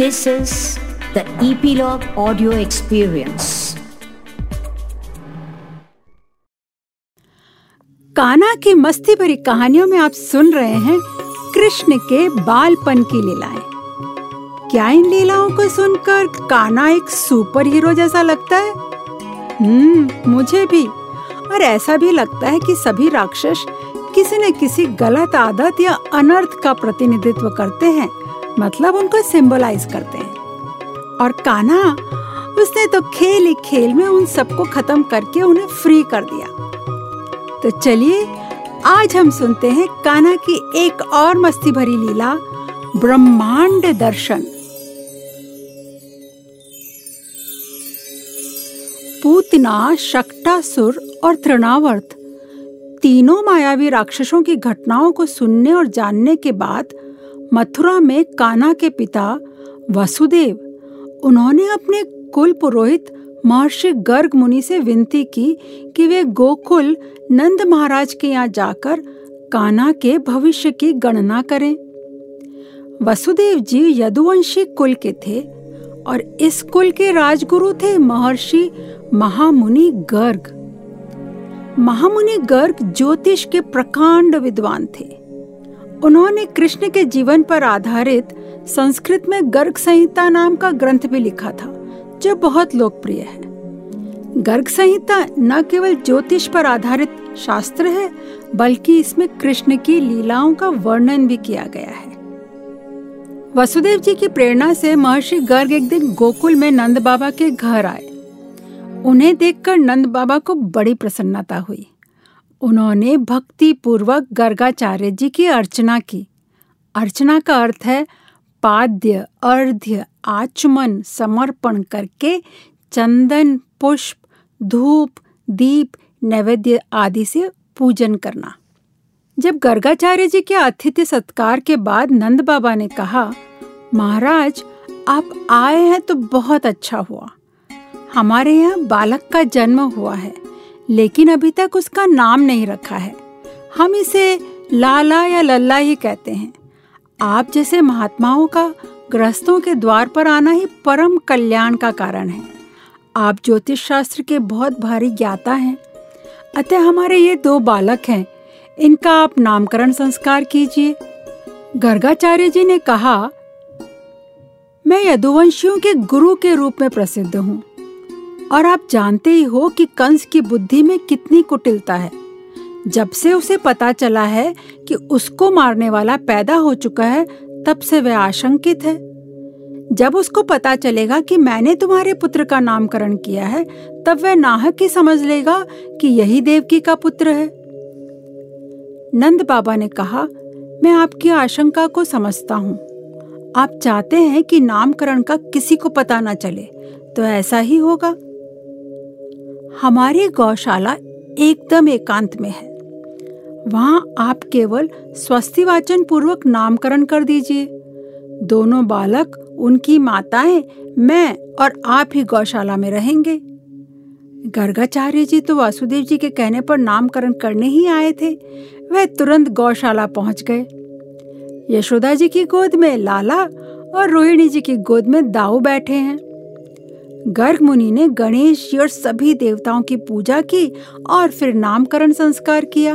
This is the Epilogue Audio Experience. काना की मस्ती भरी कहानियों में आप सुन रहे हैं कृष्ण के बालपन की लीलाएँ। क्या इन लीलाओं को सुनकर काना एक सुपर हीरो जैसा लगता है? हम्म मुझे भी। और ऐसा भी लगता है कि सभी राक्षस किसी न किसी गलत आदत या अनर्थ का प्रतिनिधित्व करते हैं। मतलब उनको सिंबलाइज करते हैं। और काना उसने तो खेल ही खेल में उन सबको खत्म करके उन्हें फ्री कर दिया। तो चलिए, आज हम सुनते हैं काना की एक और मस्ती भरी लीला, ब्रह्मांड दर्शन। पूतना शक्टासुर और तृणावर्त, तीनों मायावी राक्षसों की घटनाओं को सुनने और जानने के बाद मथुरा में काना के पिता वसुदेव, उन्होंने अपने कुल पुरोहित महर्षि गर्ग मुनि से विनती की कि वे गोकुल नंद महाराज के यहाँ जाकर काना के भविष्य की गणना करें। वसुदेव जी यदुवंशी कुल के थे और इस कुल के राजगुरु थे महर्षि महामुनि गर्ग। महामुनि गर्ग ज्योतिष के प्रकांड विद्वान थे। उन्होंने कृष्ण के जीवन पर आधारित संस्कृत में गर्ग संहिता नाम का ग्रंथ भी लिखा था, जो बहुत लोकप्रिय है। गर्ग संहिता न केवल ज्योतिष पर आधारित शास्त्र है, बल्कि इसमें कृष्ण की लीलाओं का वर्णन भी किया गया है। वसुदेव जी की प्रेरणा से महर्षि गर्ग एक दिन गोकुल में नंद बाबा के घर आए। उन्हें देखकर नंद बाबा को बड़ी प्रसन्नता हुई। उन्होंने भक्ति पूर्वक गर्गाचार्य जी की अर्चना की। अर्चना का अर्थ है पाद्य, अर्ध्य, आचमन, समर्पण करके चंदन, पुष्प, धूप, दीप, नैवेद्य आदि से पूजन करना। जब गर्गाचार्य जी के आतिथ्य सत्कार के बाद नंद बाबा ने कहा, महाराज, आप आए हैं तो बहुत अच्छा हुआ। हमारे यहाँ बालक का जन्म हुआ है। लेकिन अभी तक उसका नाम नहीं रखा है। हम इसे लाला या लल्ला ही कहते हैं। आप जैसे महात्माओं का, ग्रस्तों के द्वार पर आना ही परम कल्याण का कारण है। आप ज्योतिष शास्त्र के बहुत भारी ज्ञाता हैं। अतः हमारे ये दो बालक हैं। इनका आप नामकरण संस्कार कीजिए। गर्गाचार्य जी ने कहा, मैं यदुवंशियों के गुरु के रूप में प्रसिद्ध हूँ। और आप जानते ही हो कि कंस की बुद्धि में कितनी कुटिलता है। जब से उसे पता चला है कि उसको मारने वाला पैदा हो चुका है, तब से वह आशंकित है। जब उसको पता चलेगा कि मैंने तुम्हारे पुत्र का नामकरण किया है, तब वह नाहक ही समझ लेगा कि यही देवकी का पुत्र है। नंद बाबा ने कहा, मैं आपकी आशंका को समझता हूँ। आप चाहते हैं कि नामकरण का किसी को पता न चले तो ऐसा ही होगा। हमारी गौशाला एकदम एकांत में है। वहाँ आप केवल स्वस्ति वाचन पूर्वक नामकरण कर दीजिए। दोनों बालक, उनकी माताएँ, मैं और आप ही गौशाला में रहेंगे। गर्गाचार्य जी तो वासुदेव जी के कहने पर नामकरण करने ही आए थे। वह तुरंत गौशाला पहुँच गए। यशोदा जी की गोद में लाला और रोहिणी जी की गोद में दाऊ बैठे हैं। गर्ग मुनि ने गणेश और सभी देवताओं की पूजा की और फिर नामकरण संस्कार किया।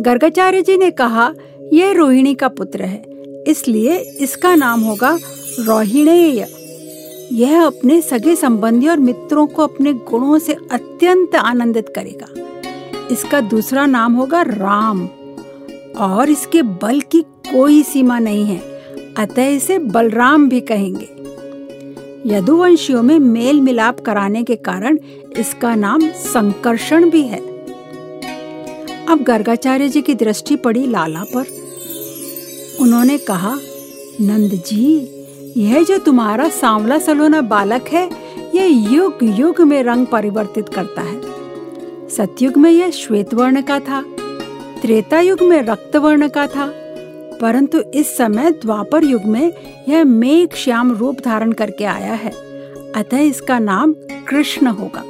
गर्गाचार्य जी ने कहा, यह रोहिणी का पुत्र है, इसलिए इसका नाम होगा रोहिणेय। यह अपने सगे संबंधी और मित्रों को अपने गुणों से अत्यंत आनंदित करेगा। इसका दूसरा नाम होगा राम, और इसके बल की कोई सीमा नहीं है, अतः इसे बलराम भी कहेंगे। यदुवंशियों में मेल मिलाप कराने के कारण इसका नाम संकर्षण भी है। अब गर्गाचार्य जी की दृष्टि पड़ी लाला पर। उन्होंने कहा, नंद जी, यह जो तुम्हारा सांवला सलोना बालक है यह युग युग में रंग परिवर्तित करता है। सतयुग में यह श्वेत वर्ण का था, त्रेता युग में रक्त वर्ण का था परंतु इस समय द्वापर युग में यह मेघ श्याम रूप धारण करके आया है। अतः इसका नाम कृष्ण होगा।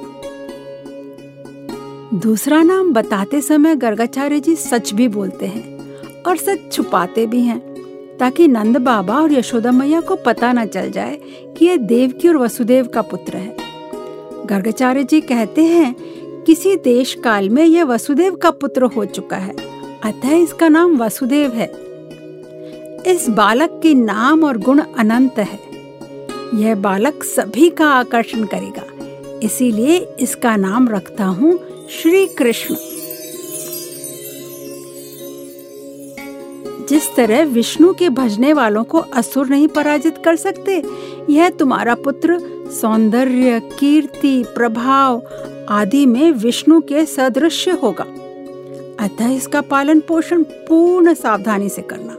दूसरा नाम बताते समय गर्गाचार्य जी सच भी बोलते हैं और सच छुपाते भी हैं, ताकि नंद बाबा और यशोदा मैया को पता न चल जाए कि यह देवकी और वसुदेव का पुत्र है। गर्गाचार्य जी कहते हैं, किसी देश काल में यह वसुदेव का पुत्र हो चुका है, अतः इसका नाम वसुदेव है। इस बालक के नाम और गुण अनंत है। यह बालक सभी का आकर्षण करेगा। इसीलिए इसका नाम रखता हूँ श्री कृष्ण। जिस तरह विष्णु के भजने वालों को असुर नहीं पराजित कर सकते, यह तुम्हारा पुत्र, सौंदर्य, कीर्ति, प्रभाव आदि में विष्णु के सदृश होगा। अतः इसका पालन पोषण पूर्ण सावधानी से करना।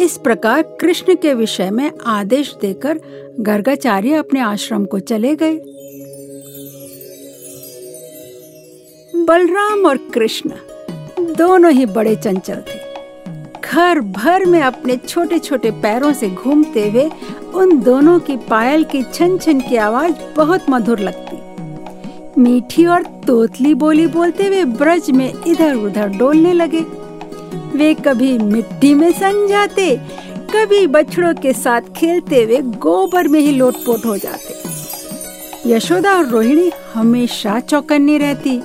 इस प्रकार कृष्ण के विषय में आदेश देकर गर्गाचार्य अपने आश्रम को चले गए। बलराम और कृष्ण दोनों ही बड़े चंचल थे। घर भर में अपने छोटे छोटे पैरों से घूमते हुए उन दोनों की पायल की छन छन की आवाज़ बहुत मधुर लगती। मीठी और तोतली बोली बोलते हुए ब्रज में इधर उधर डोलने लगे। वे कभी मिट्टी में सन जाते कभी बछड़ों के साथ खेलते हुए गोबर में ही लोटपोट हो जाते। यशोदा और रोहिणी हमेशा चौकन्नी रहती,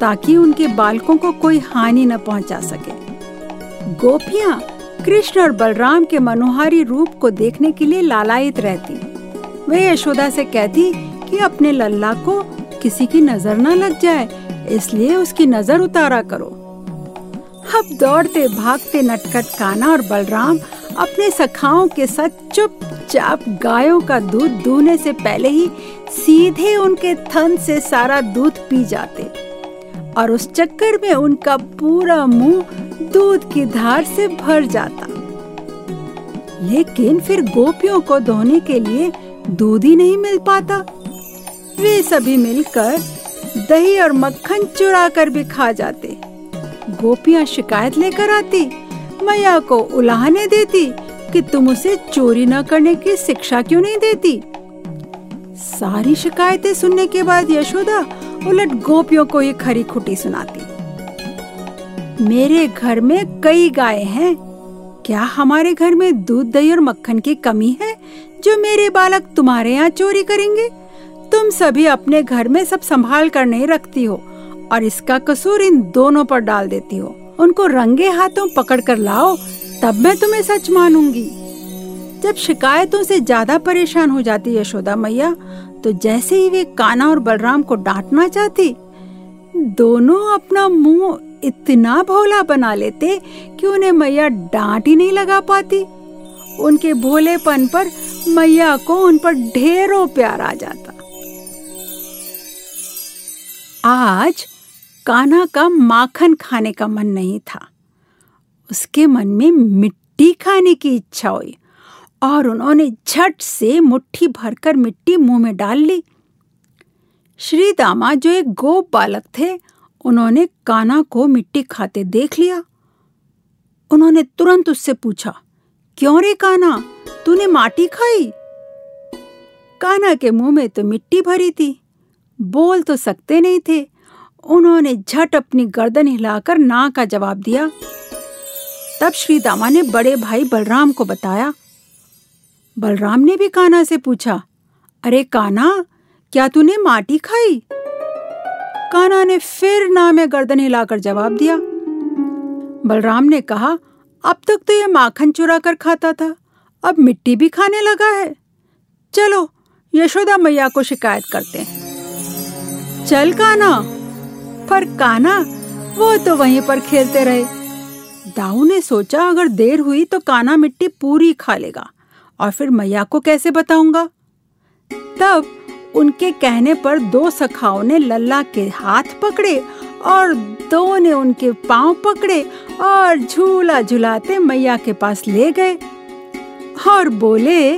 ताकि उनके बालकों को कोई हानि न पहुँचा सके। गोपियाँ कृष्ण और बलराम के मनोहारी रूप को देखने के लिए लालायित रहती। वे यशोदा से कहती कि अपने लल्ला को किसी की नज़र न लग जाए, इसलिए उसकी नज़र उतारा करो। अब दौड़ते, भागते नटखट काना और बलराम अपने सखाओं के साथ चुपचाप गायों का दूध दूहने से पहले ही सीधे उनके थन से सारा दूध पी जाते और उस चक्कर में उनका पूरा मुँह दूध की धार से भर जाता। लेकिन फिर गोपियों को धोने के लिए दूध ही नहीं मिल पाता। वे सभी मिलकर दही और मक्खन चुरा कर भी खा जाते। गोपियाँ शिकायत लेकर आती। मैया को उलाहने देती कि तुम उसे चोरी न करने की शिक्षा क्यों नहीं देती। सारी शिकायतें सुनने के बाद यशोदा उलट गोपियों को ये खरी खुटी सुनाती। मेरे घर में कई गाय हैं। क्या हमारे घर में दूध, दही और मक्खन की कमी है जो मेरे बालक तुम्हारे यहाँ चोरी करेंगे? तुम सभी अपने घर में सब संभाल कर नहीं रखती हो और इसका कसूर इन दोनों पर डाल देती हो। उनको रंगे हाथों पकड़ कर लाओ, तब मैं तुम्हें सच मानूँगी। जब शिकायतों से ज़्यादा परेशान हो जाती यशोदा मैया तो जैसे ही वे काना और बलराम को डांटना चाहती, दोनों अपना मुँह इतना भोला बना लेते कि उन्हें मैया डांट ही नहीं लगा पाती। उनके भोलेपन पर मैया को उन पर ढेरों प्यार आ जाता। आज कान्हा का माखन खाने का मन नहीं था। उसके मन में मिट्टी खाने की इच्छा हुई और उन्होंने झट से मुट्ठी भरकर मिट्टी मुँह में डाल ली। श्री दामा जो एक गोप बालक थे, उन्होंने काना को मिट्टी खाते देख लिया। उन्होंने तुरंत उससे पूछा, क्यों रे काना तूने माटी खाई? काना के मुँह में तो मिट्टी भरी थी। बोल तो सकते नहीं थे उन्होंने झट अपनी गर्दन हिलाकर ना का जवाब दिया। तब श्री दामा ने बड़े भाई बलराम को बताया। बलराम ने भी काना से पूछा, अरे काना क्या तूने माटी खाई? काना ने फिर ना में गर्दन हिलाकर जवाब दिया। बलराम ने कहा, अब तक तो यह माखन चुरा कर खाता था, अब मिट्टी भी खाने लगा है। चलो, यशोदा मैया को शिकायत करते हैं। चल काना पर काना, वो तो वहीं पर खेलते रहे। दाऊ ने सोचा, अगर देर हुई तो काना मिट्टी पूरी खा लेगा, और फिर मैया को कैसे बताऊँगा? तब उनके कहने पर दो सखाओं ने लल्ला के हाथ पकड़े और दो ने उनके पाँव पकड़े और झूला झुलाते मैया के पास ले गए और बोले,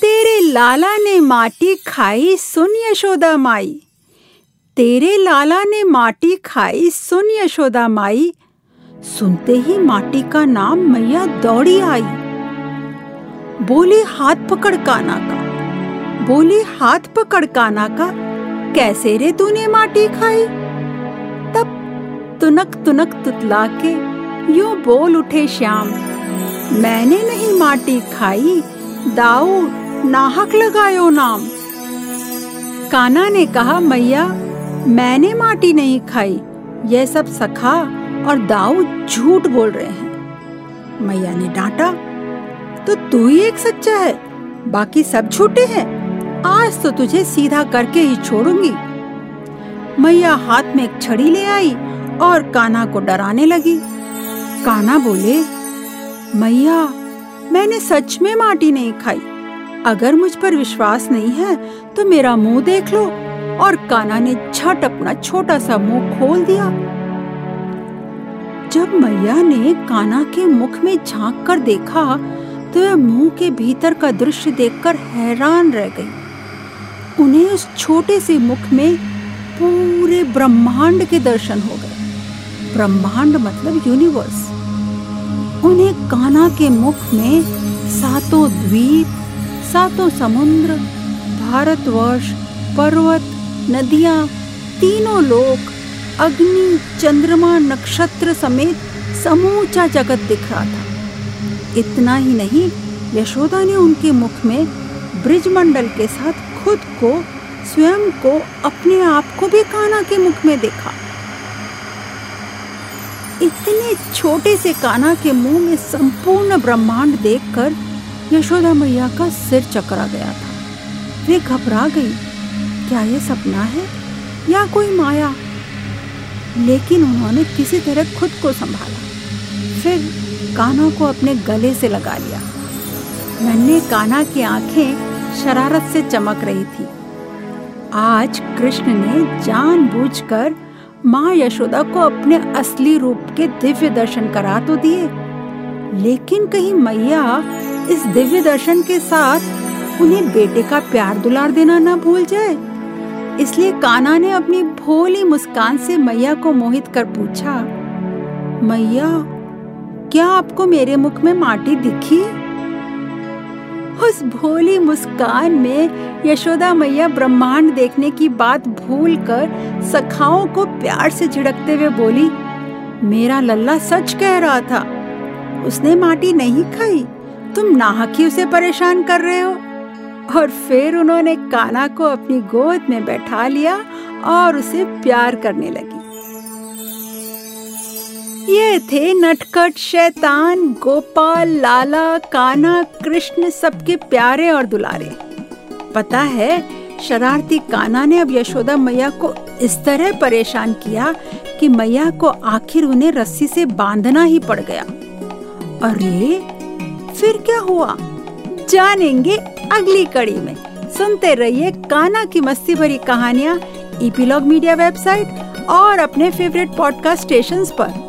तेरे लाला ने माटी खाई सुन यशोदा माई। तेरे लाला ने माटी खाई, सुन यशोदा माई। सुनते ही माटी का नाम मैया दौड़ी आई। बोली, हाथ पकड़ काना का। बोली, हाथ पकड़ काना का। कैसे रे तूने माटी खाई? तब तुनक तुनक तुतला के यूँ बोल उठे श्याम। मैंने नहीं माटी खाई, दाऊ, नाहक लगायो नाम। काना ने कहा, मैया मैंने माटी नहीं खाई यह सब सखा और दाऊ झूठ बोल रहे हैं। मैया ने डांटा तो तू ही एक सच्चा है, बाकी सब झूठे हैं, आज तो तुझे सीधा करके ही छोड़ूँगी। मैया हाथ में एक छड़ी ले आई और काना को डराने लगी। काना बोले, मैया, मैंने सच में माटी नहीं खाई, अगर मुझ पर विश्वास नहीं है तो मेरा मुँह देख लो और काना ने झट अपना छोटा सा मुँह खोल दिया। जब मैया ने काना के मुख में झाँक कर देखा तो वह मुँह के भीतर का दृश्य देखकर हैरान रह गई। उन्हें उस छोटे से मुख में पूरे ब्रह्मांड के दर्शन हो गए। ब्रह्मांड मतलब यूनिवर्स। उन्हें काना के मुख में सातों द्वीप, सातों समुद्र, भारतवर्ष, पर्वत नदियाँ, तीनों लोक, अग्नि, चंद्रमा, नक्षत्र समेत समूचा जगत दिख रहा था। इतना ही नहीं, यशोदा ने उनके मुख में ब्रिजमंडल के साथ खुद को, स्वयं को अपने आप को भी काना के मुख में देखा। इतने छोटे से काना के मुँह में संपूर्ण ब्रह्मांड देखकर यशोदा मैया का सिर चकरा गया था। वे घबरा गई। क्या ये सपना है? या कोई माया? लेकिन उन्होंने किसी तरह खुद को संभाला। फिर काना को अपने गले से लगा लिया। नन्हे काना की आँखें शरारत से चमक रही थी। आज कृष्ण ने जानबूझकर माँ यशोदा को अपने असली रूप के दिव्य दर्शन करा तो दिए। लेकिन कहीं मैया इस दिव्य दर्शन के साथ उन्हें बेटे का प्यार दुलार देना ना भूल जाए। इसलिए काना ने अपनी भोली मुस्कान से मैया को मोहित कर पूछा, मैया, क्या आपको मेरे मुख में माटी दिखी? उस भोली मुस्कान में यशोदा मैया ब्रह्मांड देखने की बात भूलकर सखाओं को प्यार से झिड़कते हुए बोली, मेरा लल्ला सच कह रहा था, उसने माटी नहीं खाई, तुम नाहक ही उसे परेशान कर रहे हो। और फिर उन्होंने काना को अपनी गोद में बैठा लिया और उसे प्यार करने लगी। ये थे नटखट, शैतान, गोपाल, लाला, काना, कृष्ण सबके प्यारे और दुलारे। पता है, शरारती काना ने अब यशोदा मैया को इस तरह परेशान किया कि मैया को आखिर उन्हें रस्सी से बांधना ही पड़ गया। अरे, फिर क्या हुआ? जानेंगे अगली कड़ी में। सुनते रहिए काना की मस्ती भरी कहानियाँ, ईपीलॉग मीडिया वेबसाइट और अपने फेवरेट पॉडकास्ट स्टेशन पर।